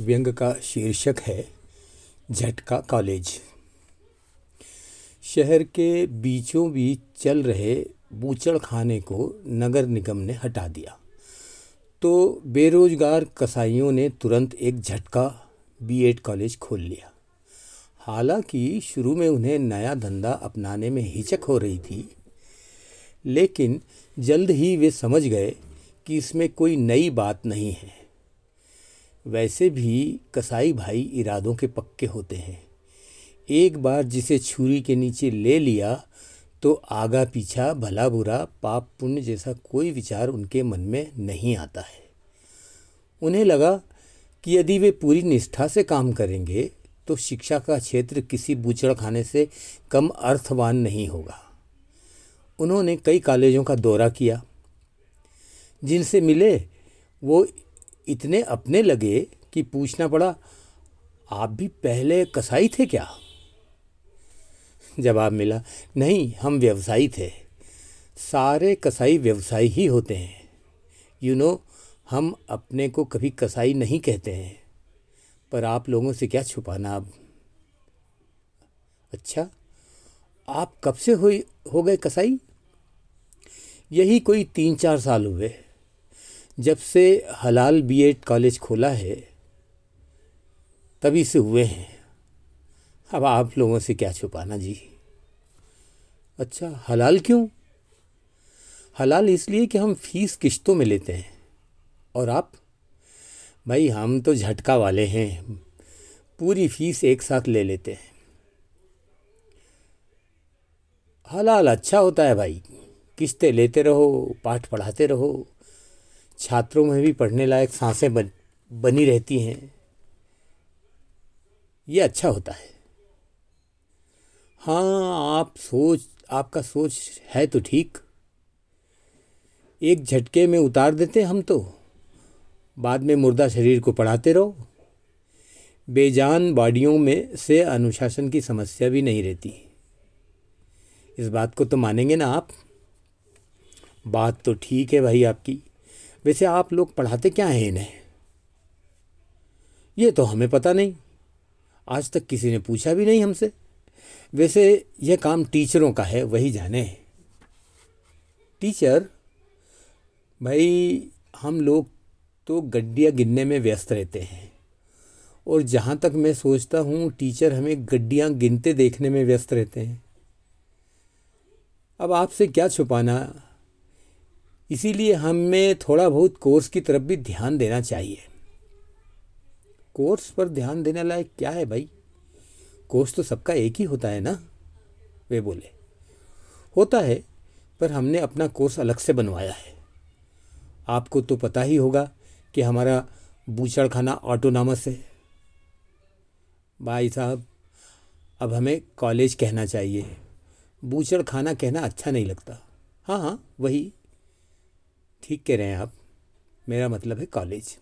व्यंग का शीर्षक है, झटका कॉलेज। शहर के बीचों बीच चल रहे बूचड़ खाने को नगर निगम ने हटा दिया। तो बेरोजगार कसाईयों ने तुरंत एक झटका बीएड कॉलेज खोल लिया। हालाँकि शुरू में उन्हें नया धंधा अपनाने में हिचक हो रही थी, लेकिन जल्द ही वे समझ गए कि इसमें कोई नई बात नहीं है। वैसे भी कसाई भाई इरादों के पक्के होते हैं। एक बार जिसे छुरी के नीचे ले लिया तो आगा पीछा भला बुरा, पाप पुण्य जैसा कोई विचार उनके मन में नहीं आता है। उन्हें लगा कि यदि वे पूरी निष्ठा से काम करेंगे तो शिक्षा का क्षेत्र किसी बूचड़ खाने से कम अर्थवान नहीं होगा। उन्होंने कई कॉलेजों का दौरा किया। जिनसे मिले, वो इतने अपने लगे कि पूछना पड़ा आप भी पहले कसाई थे क्या? जवाब मिला नहीं हम व्यवसायी थे। सारे कसाई व्यवसायी ही होते हैं। यू you नो know, हम अपने को कभी कसाई नहीं कहते हैं। पर आप लोगों से क्या छुपाना अब? अच्छा आप कब से हो हो गए कसाई? यही कोई तीन चार साल हुए। जब से हलाल बीएड कॉलेज खोला है, तभी से हुए हैं। अब आप लोगों से क्या छुपाना जी? अच्छा हलाल क्यों? हलाल इसलिए कि हम फ़ीस किश्तों में लेते हैं। और आप? भाई, हम तो झटका वाले हैं। पूरी फ़ीस एक साथ ले लेते हैं। हलाल अच्छा होता है भाई। किस्तें लेते रहो, पाठ पढ़ाते रहो छात्रों में भी पढ़ने लायक साँसें बन, बनी रहती हैं। ये अच्छा होता है। हाँ आप सोच, आपका सोच है तो ठीक। एक झटके में उतार देते हम तो। बाद में मुर्दा शरीर को पढ़ाते रहो। बेजान बॉडियों में से अनुशासन की समस्या भी नहीं रहती। इस बात को तो मानेंगे ना आप? बात तो ठीक है भाई आपकी। वैसे आप लोग पढ़ाते क्या हैं इन्हें? ये तो हमें पता नहीं। आज तक किसी ने पूछा भी नहीं हमसे। वैसे यह काम टीचरों का है, वही जाने। टीचर, भाई, हम लोग तो गड्डियाँ गिनने में व्यस्त रहते हैं। और जहाँ तक मैं सोचता हूँ, टीचर हमें गड्डियाँ गिनते देखने में व्यस्त रहते हैं। अब आपसे क्या छुपाना? इसीलिए हमें थोड़ा बहुत कोर्स की तरफ़ भी ध्यान देना चाहिए। कोर्स पर ध्यान देने लायक क्या है भाई? कोर्स तो सबका एक ही होता है ना? वे बोले। होता है, पर हमने अपना कोर्स अलग से बनवाया है। आपको तो पता ही होगा कि हमारा बूचड़ खाना ऑटोनामस है। भाई साहब, अब हमें कॉलेज कहना चाहिए। बूचड़ खाना कहना अच्छा नहीं लगता। हाँ हाँ वही। ठीक कह रहे हैं आप, मेरा मतलब है कॉलेज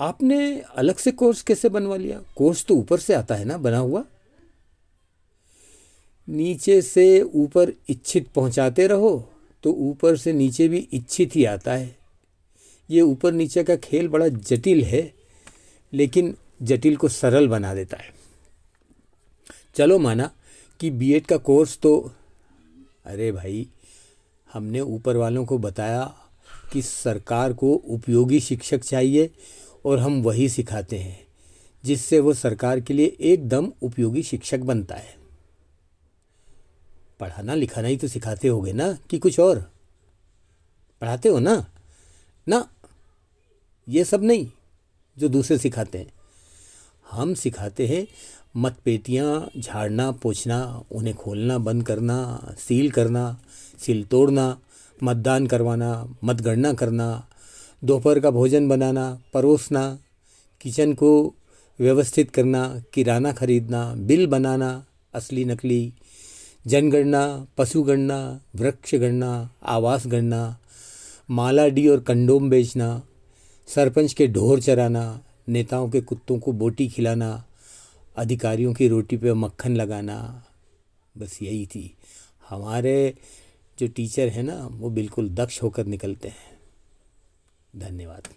आपने अलग से कोर्स कैसे बनवा लिया? कोर्स तो ऊपर से आता है ना, बना हुआ? नीचे से ऊपर इच्छित पहुंचाते रहो तो ऊपर से नीचे भी इच्छित ही आता है। ये ऊपर नीचे का खेल बड़ा जटिल है, लेकिन जटिल को सरल बना देता है। चलो माना कि बीएड का कोर्स तो अरे भाई हमने ऊपर वालों को बताया कि सरकार को उपयोगी शिक्षक चाहिए और हम वही सिखाते हैं, जिससे वो सरकार के लिए एकदम उपयोगी शिक्षक बनता है। पढ़ाना लिखाना ही तो सिखाते होगे ना, कि कुछ और? पढ़ाते हो ना? ना, ये सब नहीं, जो दूसरे सिखाते हैं। हम सिखाते हैं मत पेटियाँ झाड़ना, पोछना, उन्हें खोलना, बंद करना, सील करना, सील तोड़ना, मतदान करवाना, मतगणना करना, दोपहर का भोजन बनाना, परोसना, किचन को व्यवस्थित करना, किराना खरीदना, बिल बनाना, असली नकली, जनगणना पशु गणना वृक्ष गणना आवास गणना, माला, डी और कंडोम बेचना, सरपंच के ढोर चराना नेताओं के कुत्तों को बोटी खिलाना, अधिकारियों की रोटी पे मक्खन लगाना, बस यही थी। हमारे जो टीचर हैं ना, वो बिल्कुल दक्ष होकर निकलते हैं। धन्यवाद।